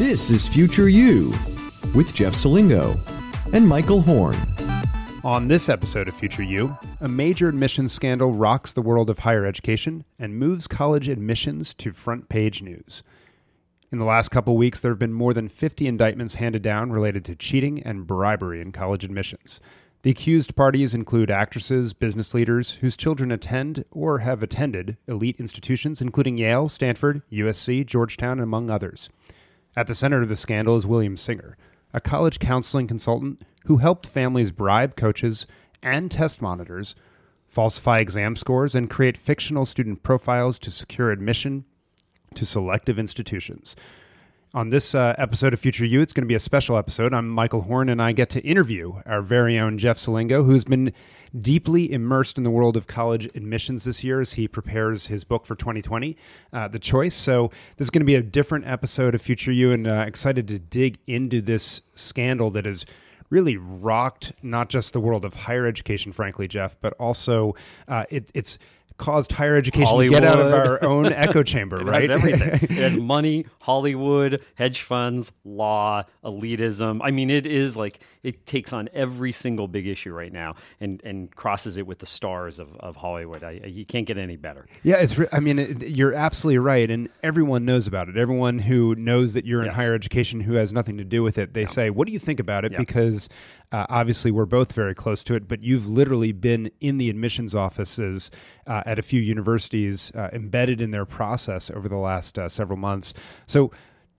This is Future You with Jeff Selingo and Michael Horn. On this episode of Future You, a major admissions scandal rocks the world of higher education and moves college admissions to front page news. In the last couple weeks, there have been more than 50 indictments handed down related to cheating and bribery in college admissions. The accused parties include actresses, business leaders whose children attend or have attended elite institutions, including Yale, Stanford, USC, Georgetown, and among others. At the center of the scandal is William Singer, a college counseling consultant who helped families bribe coaches and test monitors, falsify exam scores, and create fictional student profiles to secure admission to selective institutions. On this uh, episode of Future You, it's going to be a special episode. I'm Michael Horn, and I get to interview our very own Jeff Selingo, who's been deeply immersed in the world of college admissions this year as he prepares his book for 2020, uh, The Choice. So, this is going to be a different episode of Future You, and uh, excited to dig into this scandal that has really rocked not just the world of higher education, frankly, Jeff, but also uh, it, it's caused higher education Hollywood. to get out of our own echo chamber, It right? has everything. it has money, Hollywood, hedge funds, law, elitism. I mean, it is like it takes on every single big issue right now and and crosses it with the stars of, of Hollywood. I, I- you can't get any better. Yeah, it's. Re- I mean, it, you're absolutely right, and everyone knows about it. Everyone who knows that you're in higher education who has nothing to do with it, they say, "What do you think about it?" Yeah. Because uh, obviously, we're both very close to it. But you've literally been in the admissions offices uh, at a few universities, uh, embedded in their process over the last uh, several months. So.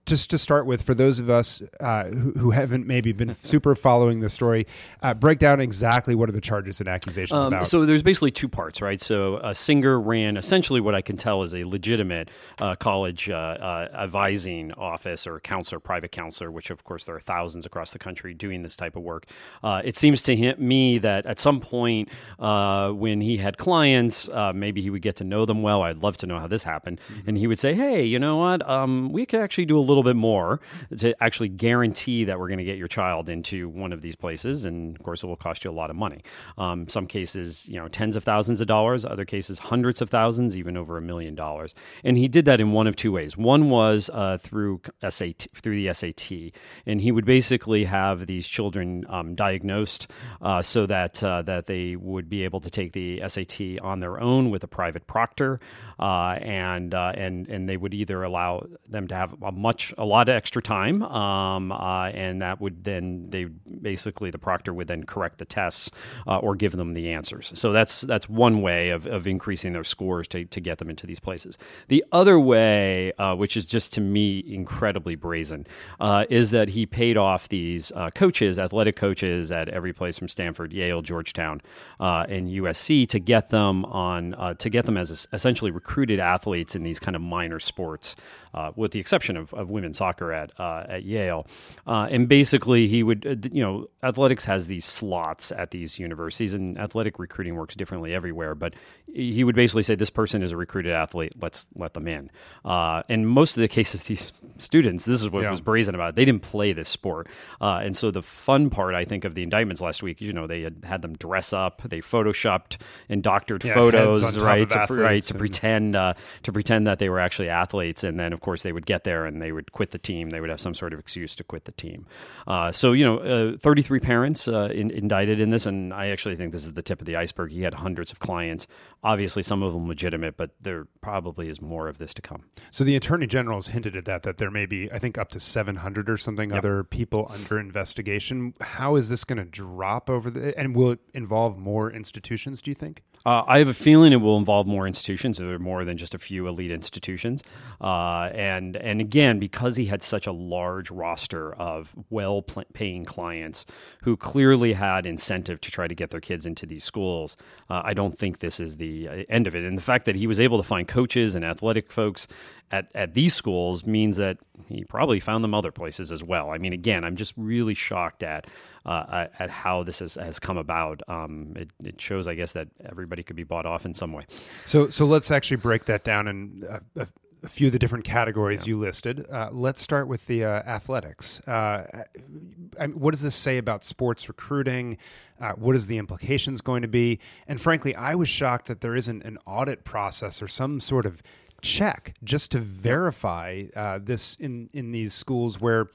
Just to start with, for those of us uh, who, who haven't maybe been super following the story, uh, break down exactly what are the charges and accusations Um, about. so there's basically two parts, right? So uh, Singer ran essentially what I can tell is a legitimate uh, college uh, uh, advising office or counselor, private counselor, which of course there are thousands across the country doing this type of work. Uh, it seems to him, me that at some point uh, when he had clients, uh, maybe he would get to know them well. I'd love to know how this happened, and he would say, "Hey, you know what? Um, we could actually do a little bit more to actually guarantee that we're going to get your child into one of these places, and of course, it will cost you a lot of money. Um, some cases, you know, tens of thousands of dollars. Other cases, hundreds of thousands, even over a million dollars. And he did that in one of two ways. One was uh, through SAT, through the SAT, and he would basically have these children um, diagnosed uh, so that uh, that they would be able to take the SAT on their own with a private proctor, uh, and uh, and and they would either allow them to have a much a lot of extra time, um, uh, and that would then they basically the proctor would then correct the tests uh, or give them the answers. So that's that's one way of, of increasing their scores to, to get them into these places. The other way, uh, which is just to me incredibly brazen, uh, is that he paid off these uh, coaches, athletic coaches at every place from Stanford, Yale, Georgetown, uh, and USC to get them on to get them as essentially recruited athletes in these kind of minor sports, uh, with the exception of, of women's soccer at uh, at Yale. Uh, and basically, he would uh, you know athletics has these slots at these universities, and athletic recruiting works differently everywhere. But he would basically say this person is a recruited athlete. Let's let them in. Uh, and most of the cases, these students, this is what Yeah. was brazen about. it. They didn't play this sport, uh, and so the fun part, I think, of the indictments last week, you know, they had had them dress up, they photoshopped and doctored Yeah, photos, heads on top right, to, right, to pretend uh, to pretend that they were actually athletes, and then of course they would get there and they would quit the team. They would have some sort of excuse to quit the team. Uh, so you know, uh, 33 parents uh, in, indicted in this, and I actually think this is the tip of the iceberg. He had hundreds of clients, obviously some of them legitimate, but there probably is more of this to come. So the attorney general has hinted at that that there may be, I think, up to seven hundred or something other people under investigation. How is this going to drop over the? And will it involve more institutions? Do you think? Uh, I have a feeling it will involve more institutions. Are more than just a few elite institutions, uh, and and again, because he had such a large roster of well-paying clients who clearly had incentive to try to get their kids into these schools, uh, I don't think this is the uh, end of it. And the fact that he was able to find coaches and athletic folks at, at these schools means that he probably found them other places as well. I mean, again, I'm just really shocked at uh, at, how this has, has come about. Um, it, it shows, I guess, that everybody could be bought off in some way. So so let's actually break that down in a, a few of the different categories you listed. Uh, let's start with the uh, athletics. Uh, I what does this say about sports recruiting? Uh, what is the implications going to be? And frankly, I was shocked that there isn't an audit process or some sort of check just to verify uh, this in in these schools where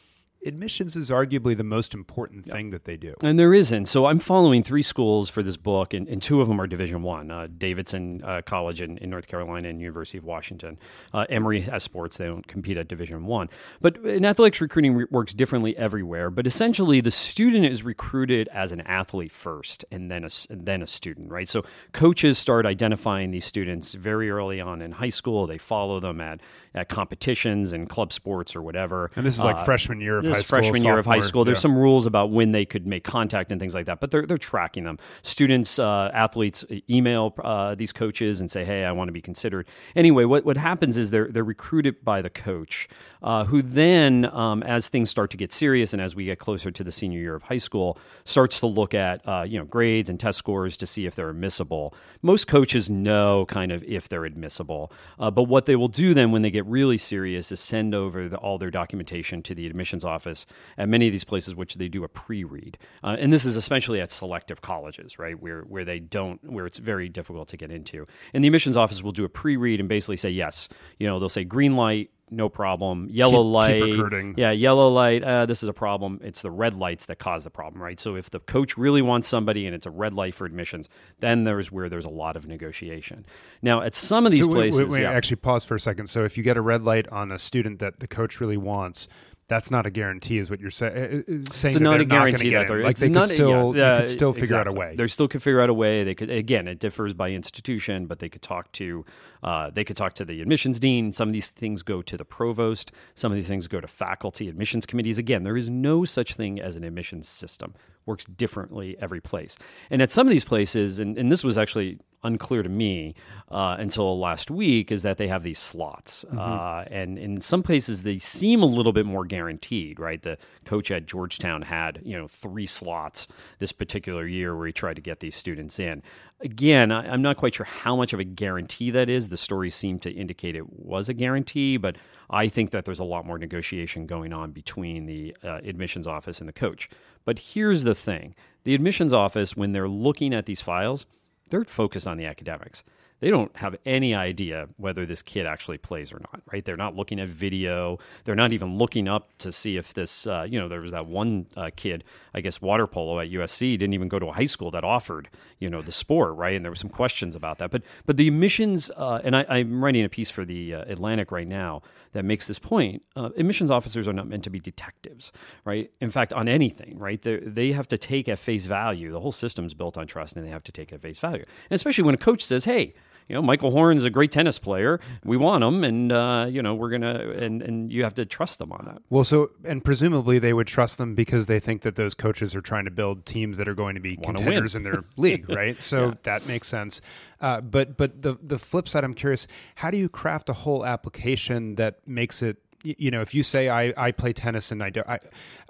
admissions is arguably the most important thing that they do. And there isn't. So i'm following three schools for this book and, and two of them are division one uh, davidson uh, college in, in, north carolina and university of washington. Uh, emory has sports. They don't compete at division one. But in athletics recruiting re- works differently everywhere but essentially the student is recruited as an athlete first and then a, and then a student right? So coaches start identifying these students very early on in high school. They follow them at, at competitions and club sports or whatever. And this is like uh, freshman year of this high school, freshman year of high school. There's yeah. some rules about when they could make contact and things like that, but they're they're tracking them. Students, uh, athletes email uh, these coaches and say, "Hey, I want to be considered." Anyway, what what happens is they're they're recruited by the coach, uh, who then, um, as things start to get serious and as we get closer to the senior year of high school, starts to look at uh, you know grades and test scores to see if they're admissible. Most coaches know kind of if they're admissible, uh, but what they will do then when they get really serious is send over the, all their documentation to the admissions office at many of these places, which they do a pre-read, uh, and this is especially at selective colleges, right, where where they don't where it's very difficult to get into. And the admissions office will do a pre-read and basically say yes, you know, they'll say green light no problem. Yellow keep, light, keep recruiting. yeah, yellow light. Uh, this is a problem. It's the red lights that cause the problem, right? So if the coach really wants somebody and it's a red light for admissions, then there's where there's a lot of negotiation. Now at some of these so places, wait, wait, yeah. actually pause for a second. So if you get a red light on a student that the coach really wants, that's not a guarantee, is what you're say, uh, uh, saying. It's not a guarantee that they're like they could still, yeah, could still figure out a way. They still could figure out a way. They could again, it differs by institution, but they could talk to, uh, they could talk to the admissions dean. Some of these things go to the provost. Some of these things go to faculty admissions committees. Again, there is no such thing as an admissions system. Works differently every place. And at some of these places, and, and this was actually unclear to me uh, until last week is that they have these slots, mm-hmm. uh, and in some places they seem a little bit more guaranteed. Right, the coach at Georgetown had you know three slots this particular year where he tried to get these students in. Again, I, am not quite sure how much of a guarantee that is. The stories seem to indicate it was a guarantee, but I think that there's a lot more negotiation going on between the uh, admissions office and the coach. But here's the thing the admissions office, when they're looking at these files, they're focused on the academics. They don't have any idea whether this kid actually plays or not, right? They're not looking at video. They're not even looking up to see if this, uh, you know, there was that one uh, kid, I guess, water polo at USC, didn't even go to a high school that offered, you know, the sport, right? And there were some questions about that. But but the admissions, uh, and I, am writing a piece for the uh, Atlantic right now that makes this point. Uh, admissions officers are not meant to be detectives, right? In fact, on anything, right? They they have to take at face value. The whole system's built on trust, and they have to take at face value. And especially when a coach says, "Hey." You know, Michael Horn's a great tennis player. We want him, and uh, you know, we're gonna, and and you have to trust them on that. Well, so and presumably they would trust them because they think that those coaches are trying to build teams that are going to be Wanna contenders win. in their league, right? So Yeah. that makes sense. Uh, but but the the flip side, I'm curious, how do you craft a whole application that makes it you know, if you say I, I play tennis and I don't, I,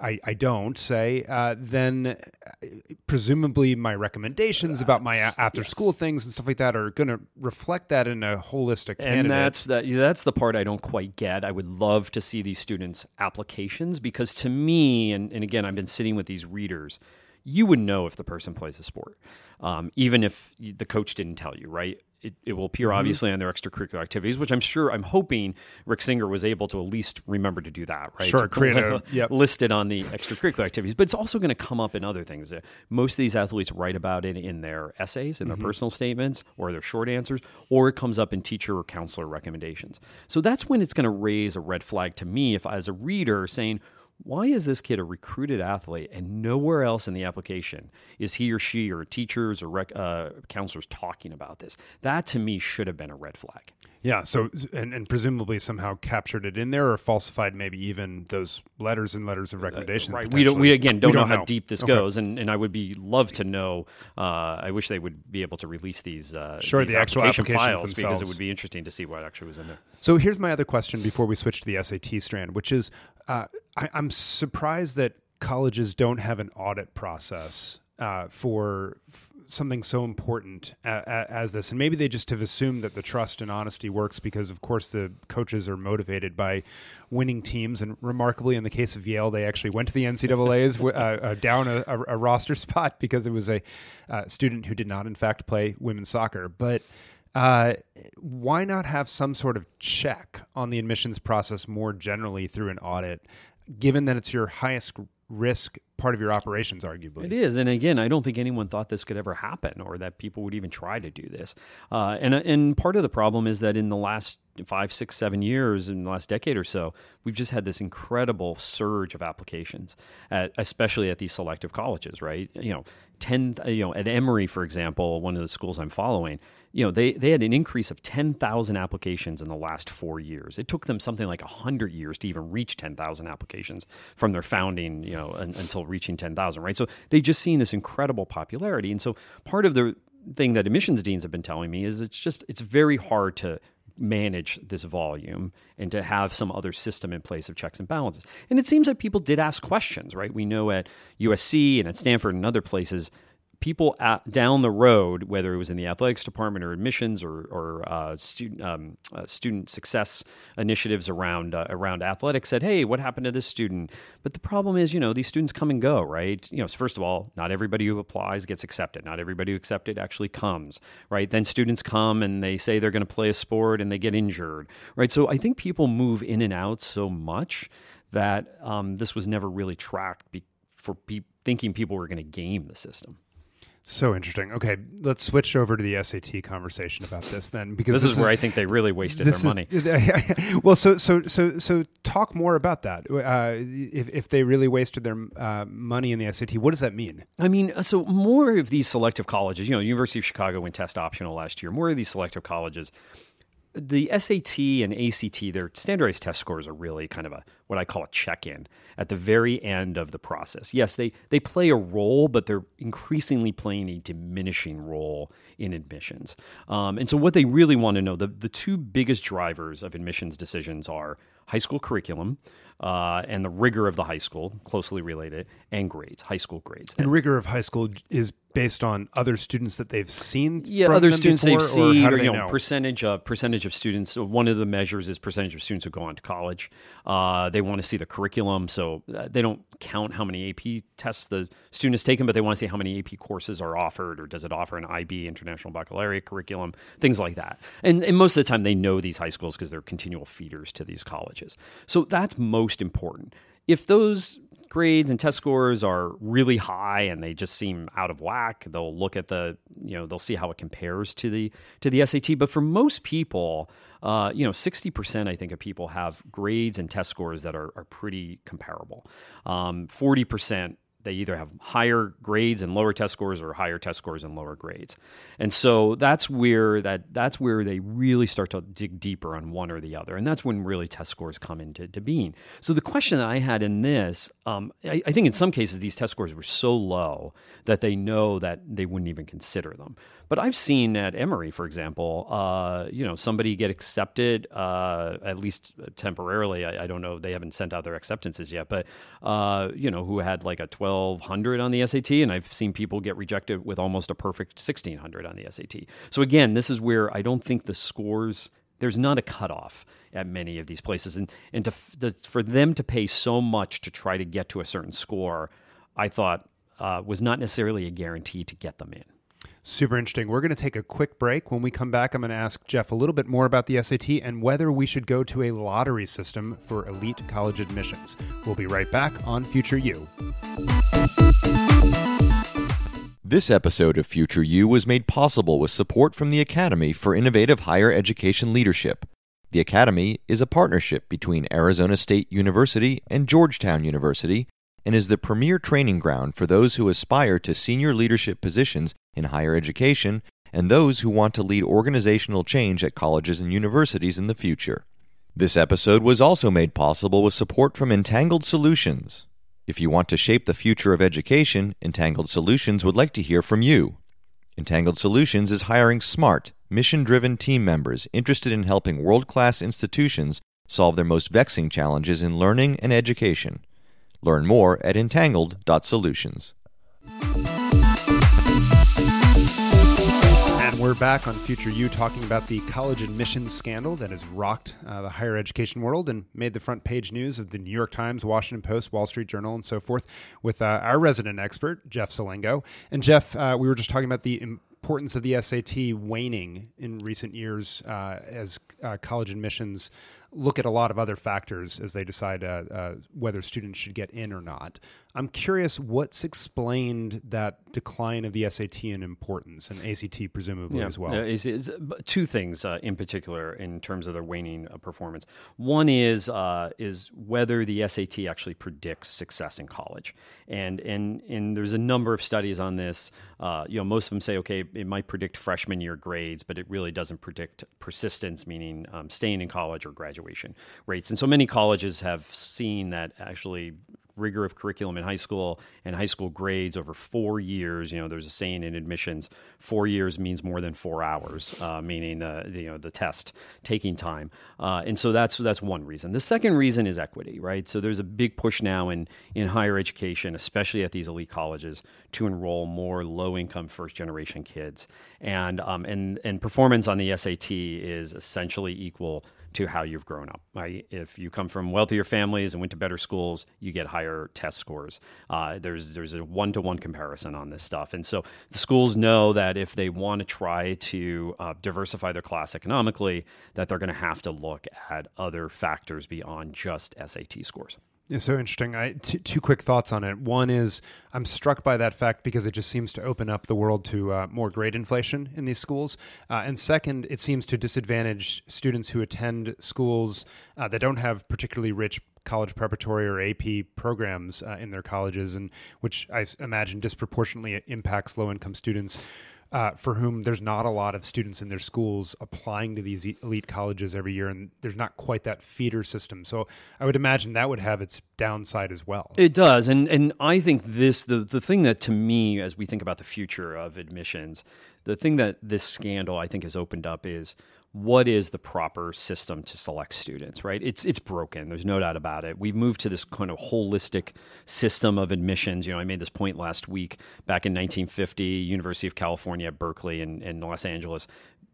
I, I don't say, uh, then uh, presumably my recommendations about my after school things and stuff like that are going to reflect that in a holistic and candidate. that's the that's the part I don't quite get. I would love to see these students' applications because to me, and, and again, I've been sitting with these readers. You would know if the person plays a sport, um, even if the coach didn't tell you, right? It, it will appear Mm-hmm. obviously on their extracurricular activities, which I'm sure, I'm hoping Rick Singer was able to at least remember to do that, right? Sure, create a- yep. list it on the extracurricular activities, but it's also going to come up in other things. Uh, Most of these athletes write about it in their essays, in their personal statements, or their short answers, or it comes up in teacher or counselor recommendations. So that's when it's going to raise a red flag to me if, as a reader, saying, why is this kid a recruited athlete and nowhere else in the application is he or she or teachers or rec- uh, counselors talking about this? That to me should have been a red flag. yeah. So and, and presumably somehow captured it in there or falsified maybe even those letters and letters of recommendation. Uh, Right. We don't. We again don't, We know, don't how know. deep this Okay. goes, and, and I would be love to know. Uh, I wish they would be able to release these. Uh, Sure, these the actual application files because it would be interesting to see what actually was in there. So here's my other question before we switch to the SAT strand, which is uh, I, I'm surprised that colleges don't have an audit process uh, for f- something so important a- a- as this. And maybe they just have assumed that the trust and honesty works because, of course, the coaches are motivated by winning teams. And remarkably, in the case of Yale, they actually went to the NCAA's uh, uh, down a, a, a roster spot because it was a uh, student who did not, in fact, play women's soccer. But Uh, why not have some sort of check on the admissions process more generally through an audit, given that it's your highest risk part of your operations, arguably. It is, and again, I don't think anyone thought this could ever happen, or that people would even try to do this. Uh, and and part of the problem is that in the last five, six, seven years, in the last decade or so, we've just had this incredible surge of applications, at, especially at these selective colleges. Right? You know, ten. You know, at Emory, for example, one of the schools I'm following you know, they, they had an increase of 10,000 applications in the last four years. It took them something like 100 years to even reach 10,000 applications from their founding, you know, un, until reaching 10,000, right? So they've just seen this incredible popularity. And so part of the thing that admissions deans have been telling me is it's just, it's very hard to manage this volume and to have some other system in place of checks and balances. And it seems that people did ask questions, right? We know at USC and at Stanford and other places – people at, down the road, whether it was in the athletics department or admissions or, or uh, student um, uh, student success initiatives around uh, around athletics, said, "Hey, what happened to this student?" But the problem is, you know, these students come and go, right? You know, first of all, not everybody who applies gets accepted. Not everybody who accepted actually comes, right? Then students come and they say they're going to play a sport and they get injured, right? So I think people move in and out so much that um, this was never really tracked be- for thinking people were going to game the system. So interesting. Okay, let's switch over to the SAT conversation about this then, because this, this is, is, where I think they really wasted their money. Well, so so so so talk more about that. Uh, if if they really wasted their uh, money in the SAT, what does that mean? I mean, uh, so more of these selective colleges. You know, University of Chicago went test optional last year. More of these selective colleges the SAT and ACT, their standardized test scores are really kind of a what I call a check-in at the very end of the process. Yes, they they play a role, but they're increasingly playing a diminishing role in admissions. Um, and so, what they really want to know the the two biggest drivers of admissions decisions are high school curriculum uh, and the rigor of the high school, closely related, and grades, high school grades. And rigor of high school is based on other students that they've seen. Yeah, other students before, they've seen, or, you know, know, percentage of percentage of students. One of the measures is percentage of students who go on to college. Uh, they want to see the curriculum, so uh, they don't count how many AP tests the student has taken, but they want to see how many AP courses are offered, or does it offer an IB International Baccalaureate curriculum, things like that. And, and most of the time, they know these high schools because they're continual feeders to these colleges. So that's most important. If those grades and test scores are really high and they just seem out of whack they'll look at the you know they'll see how it compares to the to the SAT but for most people uh, you know 60% I think of people have grades and test scores that are, are pretty comparable um, 40% they either have higher grades and lower test scores or higher test scores and lower grades. And so that's where that that's where they really start to dig deeper on one or the other. And that's when really test scores come into to being. So the question that I had in this, um, I, I think in some cases these test scores were so low that they know that they wouldn't even consider them. But I've seen at Emory, for example, uh, you know, somebody get accepted uh, at least temporarily. I, I, don't know; they haven't sent out their acceptances yet, but uh, you know, who had like a twelve hundred on the SAT, and I've seen people get rejected with almost a perfect sixteen hundred on the SAT. So again, this is where I don't think the scores. There's not a cutoff at many of these places, and and to, the, for them to pay so much to try to get to a certain score, I thought uh, was not necessarily a guarantee to get them in. Super interesting. We're going to take a quick break. When we come back, I'm going to ask Jeff a little bit more about the SAT and whether we should go to a lottery system for elite college admissions. We'll be right back on Future You. This episode of Future You was made possible with support from the Academy for Innovative Higher Education Leadership. The Academy is a partnership between Arizona State University and Georgetown University and is the premier training ground for those who aspire to senior leadership positions in higher education and those who want to lead organizational change at colleges and universities in the future. This episode was also made possible with support from Entangled Solutions. If you want to shape the future of education, Entangled Solutions would like to hear from you. Entangled Solutions is hiring smart, mission driven team members interested in helping world class institutions solve their most vexing challenges in learning and education. Learn more at entangled.solutions. And we're back on Future You talking about the college admissions scandal that has rocked uh, the higher education world and made the front page news of the New York Times, Washington Post, Wall Street Journal, and so forth with uh, our resident expert, Jeff Selingo. And Jeff, uh, we were just talking about the importance of the SAT waning in recent years uh, as uh, college admissions look at a lot of other factors as they decide uh, uh, whether students should get in or not. I'm curious what's explained that decline of the SAT in importance and ACT presumably yeah. as well. Uh, is, is, two things uh, in particular in terms of their waning uh, performance. One is uh, is whether the SAT actually predicts success in college, and and and there's a number of studies on this. Uh, you know, most of them say okay, it might predict freshman year grades, but it really doesn't predict persistence, meaning um, staying in college or graduation rates. And so many colleges have seen that actually rigor of curriculum in high school and high school grades over four years. You know, there's a saying in admissions: four years means more than four hours, uh, meaning the, the, you know the test taking time. Uh, and so that's that's one reason. The second reason is equity, right? So there's a big push now in in higher education, especially at these elite colleges, to enroll more low income first generation kids, and um, and and performance on the SAT is essentially equal to how you've grown up. Right? If you come from wealthier families and went to better schools, you get higher test scores. Uh, there's there's a one to one comparison on this stuff, and so the schools know that if they want to try to uh, diversify their class economically, that they're going to have to look at other factors beyond just SAT scores. It's so interesting. I, t- two quick thoughts on it. One is I'm struck by that fact because it just seems to open up the world to uh, more grade inflation in these schools. Uh, and second, it seems to disadvantage students who attend schools uh, that don't have particularly rich college preparatory or AP programs uh, in their colleges, and which I imagine disproportionately impacts low income students uh, for whom there's not a lot of students in their schools applying to these elite colleges every year, and there's not quite that feeder system. So I would imagine that would have its downside as well. It does, and and I think this the the thing that to me, as we think about the future of admissions, the thing that this scandal I think has opened up is what is the proper system to select students, right? It's it's broken. There's no doubt about it. We've moved to this kind of holistic system of admissions. You know, I made this point last week back in 1950, University of California Berkeley in, in Los Angeles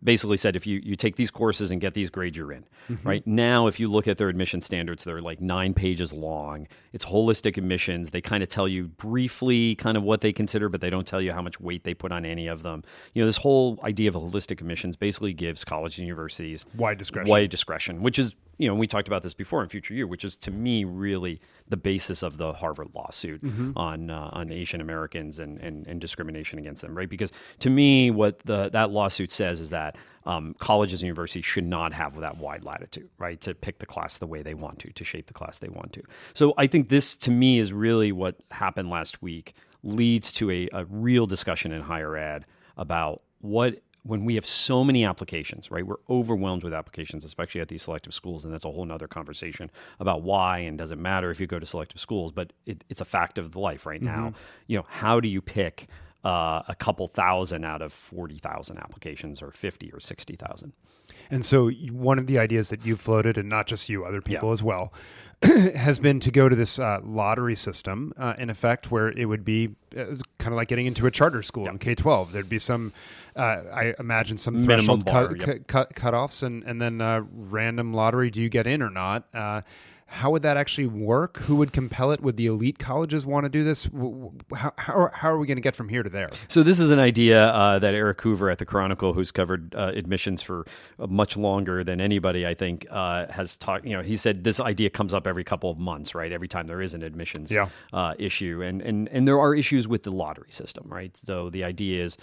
basically said if you, you take these courses and get these grades, you're in. Mm-hmm. Right now, if you look at their admission standards, they're like nine pages long. It's holistic admissions. They kind of tell you briefly kind of what they consider, but they don't tell you how much weight they put on any of them. You know, this whole idea of holistic admissions basically gives colleges and universities wide discretion. Wide discretion, which is you know, we talked about this before in Future You, which is to me really the basis of the Harvard lawsuit mm-hmm. on uh, on Asian Americans and, and, and discrimination against them, right? Because to me, what the that lawsuit says is that um, colleges and universities should not have that wide latitude, right, to pick the class the way they want to, to shape the class they want to. So I think this, to me, is really what happened last week leads to a, a real discussion in higher ed about what when we have so many applications, right? We're overwhelmed with applications, especially at these selective schools, and that's a whole other conversation about why and does it matter if you go to selective schools, but it, it's a fact of life right now. Mm-hmm. You know, how do you pick uh, a couple thousand out of 40,000 applications or 50 or 60,000. And so, one of the ideas that you've floated, and not just you, other people yeah. as well, has been to go to this uh, lottery system, uh, in effect, where it would be uh, kind of like getting into a charter school in K 12. There'd be some, uh, I imagine, some Minimum threshold bar, cut, yep. cut, cutoffs, and, and then uh, random lottery do you get in or not? How would that actually work? Who would compel it? Would the elite colleges want to do this? How, how, how are we going to get from here to there? So this is an idea uh, that Eric Hoover at the Chronicle, who's covered uh, admissions for uh, much longer than anybody, I think, uh, has talked. You know, he said this idea comes up every couple of months, right? Every time there is an admissions yeah. Uh, issue, and and and there are issues with the lottery system, right? So the idea is,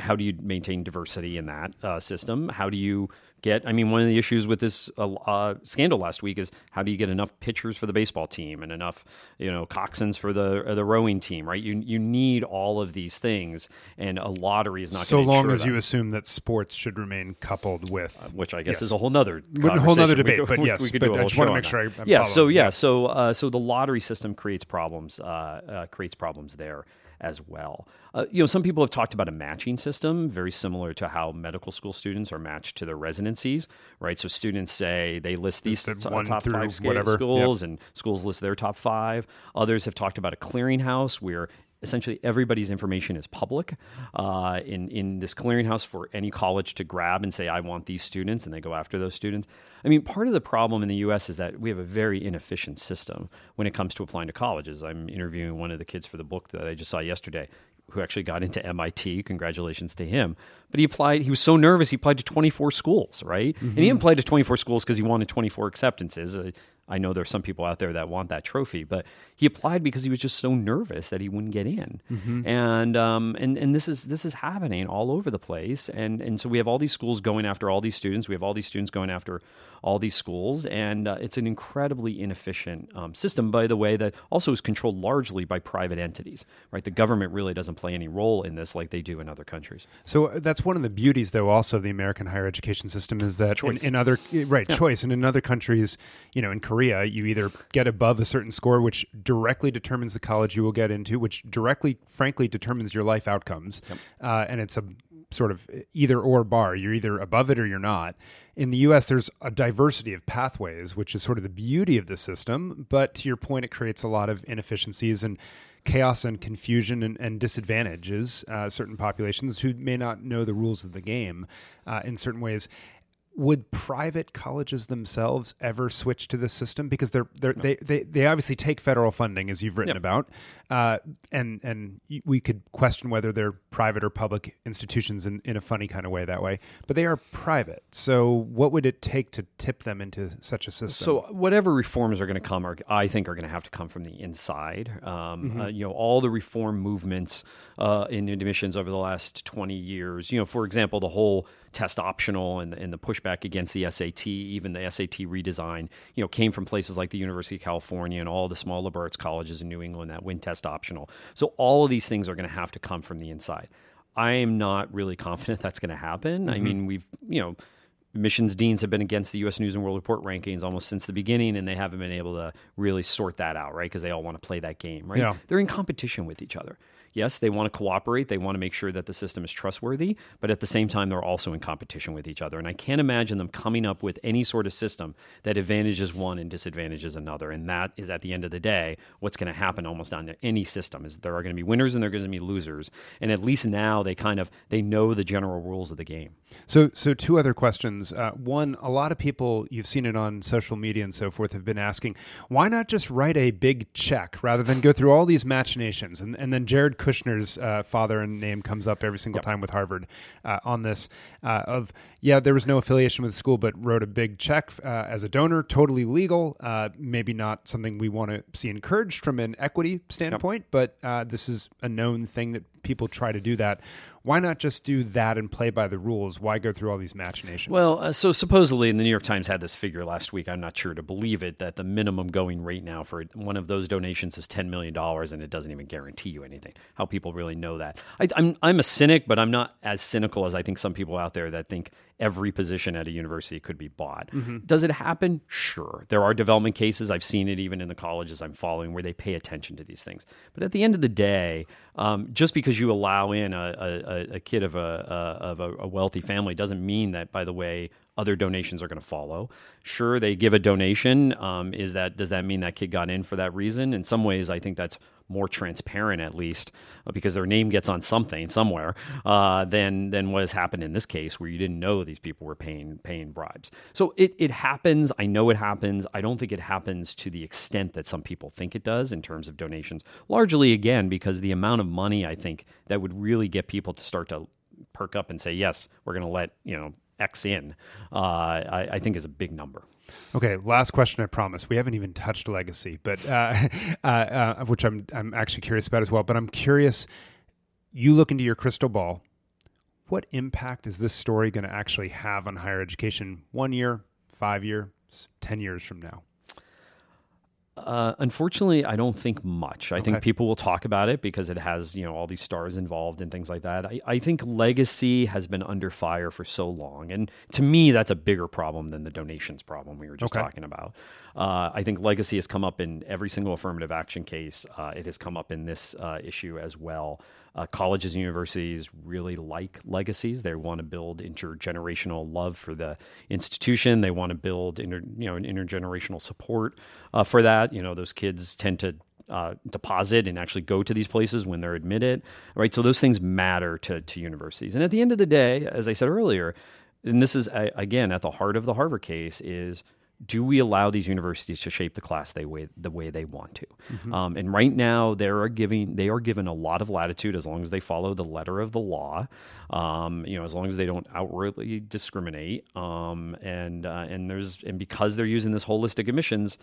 how do you maintain diversity in that uh, system? How do you get. I mean, one of the issues with this uh, uh, scandal last week is how do you get enough pitchers for the baseball team and enough, you know, coxswains for the uh, the rowing team, right? You you need all of these things, and a lottery is not so long as them. you assume that sports should remain coupled with, uh, which I guess yes. is a whole nother whole nother debate. We, but we, yes, we could but do a I just want to make sure. I, yeah. So yeah. So uh, so the lottery system creates problems. Uh, creates problems there as well. Uh, you know, some people have talked about a matching system, very similar to how medical school students are matched to their residencies, right? So students say they list these the top five schools, yep. and schools list their top five. Others have talked about a clearinghouse where essentially everybody's information is public uh, in in this clearinghouse for any college to grab and say I want these students and they go after those students. I mean, part of the problem in the U.S. is that we have a very inefficient system when it comes to applying to colleges. I'm interviewing one of the kids for the book that I just saw yesterday who actually got into MIT. Congratulations to him. But he applied, he was so nervous, he applied to 24 schools, right? Mm-hmm. And he didn't to 24 schools because he wanted 24 acceptances. Uh, I know there are some people out there that want that trophy, but he applied because he was just so nervous that he wouldn't get in. Mm-hmm. And um, and and this is this is happening all over the place. And and so we have all these schools going after all these students. We have all these students going after all these schools, and uh, it's an incredibly inefficient um, system. By the way, that also is controlled largely by private entities. Right, the government really doesn't play any role in this like they do in other countries. So uh, that's one of the beauties, though, also of the American higher education system is that in, in, other right yeah. choice, and in other countries, you know, in Korea, you either get above a certain score, which directly determines the college you will get into, which directly, frankly, determines your life outcomes, yep. uh, and it's a sort of either or bar. You're either above it or you're not. In the US, there's a diversity of pathways, which is sort of the beauty of the system. But to your point, it creates a lot of inefficiencies and chaos and confusion and, and disadvantages uh, certain populations who may not know the rules of the game uh, in certain ways would private colleges themselves ever switch to this system because they're, they're no. they, they they obviously take federal funding as you've written yep. about uh, and and we could question whether they're private or public institutions in, in a funny kind of way that way but they are private so what would it take to tip them into such a system so whatever reforms are going to come are I think are going to have to come from the inside um, mm-hmm. uh, you know all the reform movements uh, in admissions over the last 20 years you know for example the whole test optional and, and the pushback against the SAT, even the SAT redesign, you know, came from places like the University of California and all the small liberal arts colleges in New England that win test optional. So all of these things are going to have to come from the inside. I am not really confident that's going to happen. Mm-hmm. I mean, we've, you know, admissions deans have been against the U.S. News and World Report rankings almost since the beginning, and they haven't been able to really sort that out, right? Because they all want to play that game, right? Yeah. They're in competition with each other yes, they want to cooperate. They want to make sure that the system is trustworthy, but at the same time, they're also in competition with each other. And I can't imagine them coming up with any sort of system that advantages one and disadvantages another. And that is, at the end of the day, what's going to happen almost on any system is there are going to be winners and there are going to be losers. And at least now they kind of they know the general rules of the game. So, so two other questions. Uh, one, a lot of people you've seen it on social media and so forth have been asking, why not just write a big check rather than go through all these machinations? And, and then Jared Kushner's uh, father and name comes up every single yep. time with Harvard uh, on this. Uh, of yeah, there was no affiliation with the school, but wrote a big check uh, as a donor, totally legal. Uh, maybe not something we want to see encouraged from an equity standpoint, yep. but this is a known thing that people try to do that. Why not just do that and play by the rules? Why go through all these machinations? Well, uh, so supposedly, and the New York Times had this figure last week. I'm not sure to believe it that the minimum going rate now for one of those donations is $10 million and it doesn't even guarantee you anything. How people really know that. I, I'm, I'm a cynic, but I'm not as cynical as I think some people out there that think every position at a university could be bought. Mm-hmm. Does it happen? Sure. There are development cases. I've seen it even in the colleges I'm following where they pay attention to these things. But at the end of the day, um, just because you allow in a, a, a kid of, a, of a, wealthy family doesn't mean that, by the way, other donations are going to follow. Sure, they give a donation. Um, is that does that mean that kid got in for that reason? In some ways, I think that's more transparent, at least, uh, because their name gets on something somewhere uh, than than what has happened in this case, where you didn't know these people were paying paying bribes. So it it happens. I know it happens. I don't think it happens to the extent that some people think it does in terms of donations. Largely, again, because the amount of money I think that would really get people to start to perk up and say, yes, we're going to let you know X in, uh, I, I, think is a big number. Okay, last question. I promise we haven't even touched legacy, but uh, uh, uh, which I'm I'm actually curious about as well. But I'm curious. You look into your crystal ball. What impact is this story going to actually have on higher education? One year, five years, ten years from now? Uh, unfortunately, I don't think much. I okay. think people will talk about it because it has you know all these stars involved and things like that. I, I think legacy has been under fire for so long, and to me, that's a bigger problem than the donations problem we were just okay. talking about. Uh, I think legacy has come up in every single affirmative action case. Uh, it has come up in this uh, issue as well. Uh, colleges and universities really like legacies. They want to build intergenerational love for the institution. They want to build inter, you know an intergenerational support uh, for that. You know, those kids tend to uh, deposit and actually go to these places when they're admitted, right? So those things matter to to universities. And at the end of the day, as I said earlier, and this is again at the heart of the Harvard case is do we allow these universities to shape the class they way, the way they want to? Mm-hmm. Um, and right now, they are giving they are given a lot of latitude as long as they follow the letter of the law. Um, you know, as long as they don't outwardly discriminate. Um, and uh, and there's and because they're using this holistic admissions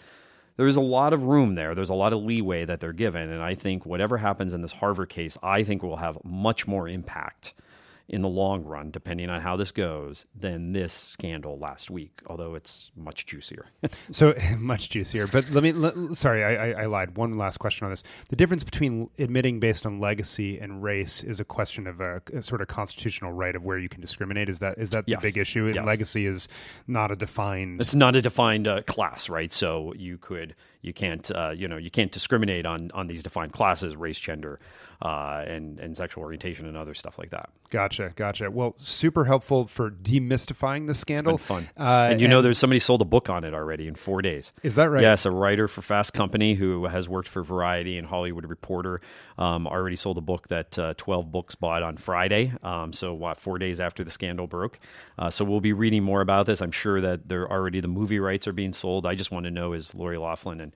there's a lot of room there. There's a lot of leeway that they're given. And I think whatever happens in this Harvard case, I think will have much more impact in the long run, depending on how this goes, than this scandal last week, although it's much juicier. so much juicier. But let me, let, sorry, I, I, lied. One last question on this. The difference between admitting based on legacy and race is a question of a, a sort of constitutional right of where you can discriminate. Is that is that the yes. big issue? Yes. Legacy is not a defined. It's not a defined uh, class, right? So you could you can't uh, you know you can't discriminate on on these defined classes race gender uh, and and sexual orientation and other stuff like that. Gotcha gotcha. Well super helpful for demystifying the scandal. fun. Uh, and you and know there's somebody sold a book on it already in four days. Is that right? Yes a writer for fast company who has worked for variety and hollywood reporter um, already sold a book that uh, 12 books bought on friday um, so what four days after the scandal broke. Uh, so we'll be reading more about this. I'm sure that there already the movie rights are being sold. I just want to know is lori loughlin and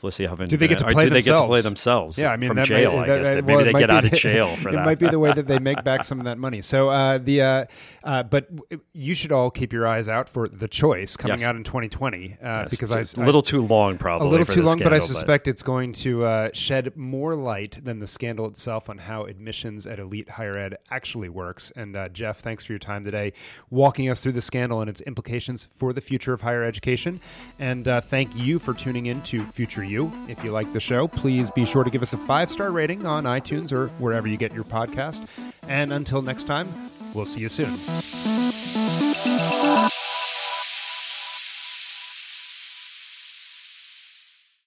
Felicity Huffman. Do they get to play do themselves? they get to play themselves? Yeah, I mean, from jail. Might, I guess that, maybe they get out of jail for it that. It might be the way that they make back some of that money. So uh, the uh, uh, but you should all keep your eyes out for the choice coming yes. out in 2020 uh, yes. because it's I, a little too long, probably a little too long, scandal, but I suspect but... it's going to uh, shed more light than the scandal itself on how admissions at elite higher ed actually works. And uh, Jeff, thanks for your time today, walking us through the scandal and its implications for the future of higher education. And thank you for tuning in to Future You. If you like the show, please be sure to give us a five star rating on iTunes or wherever you get your podcast. And until next time, we'll see you soon.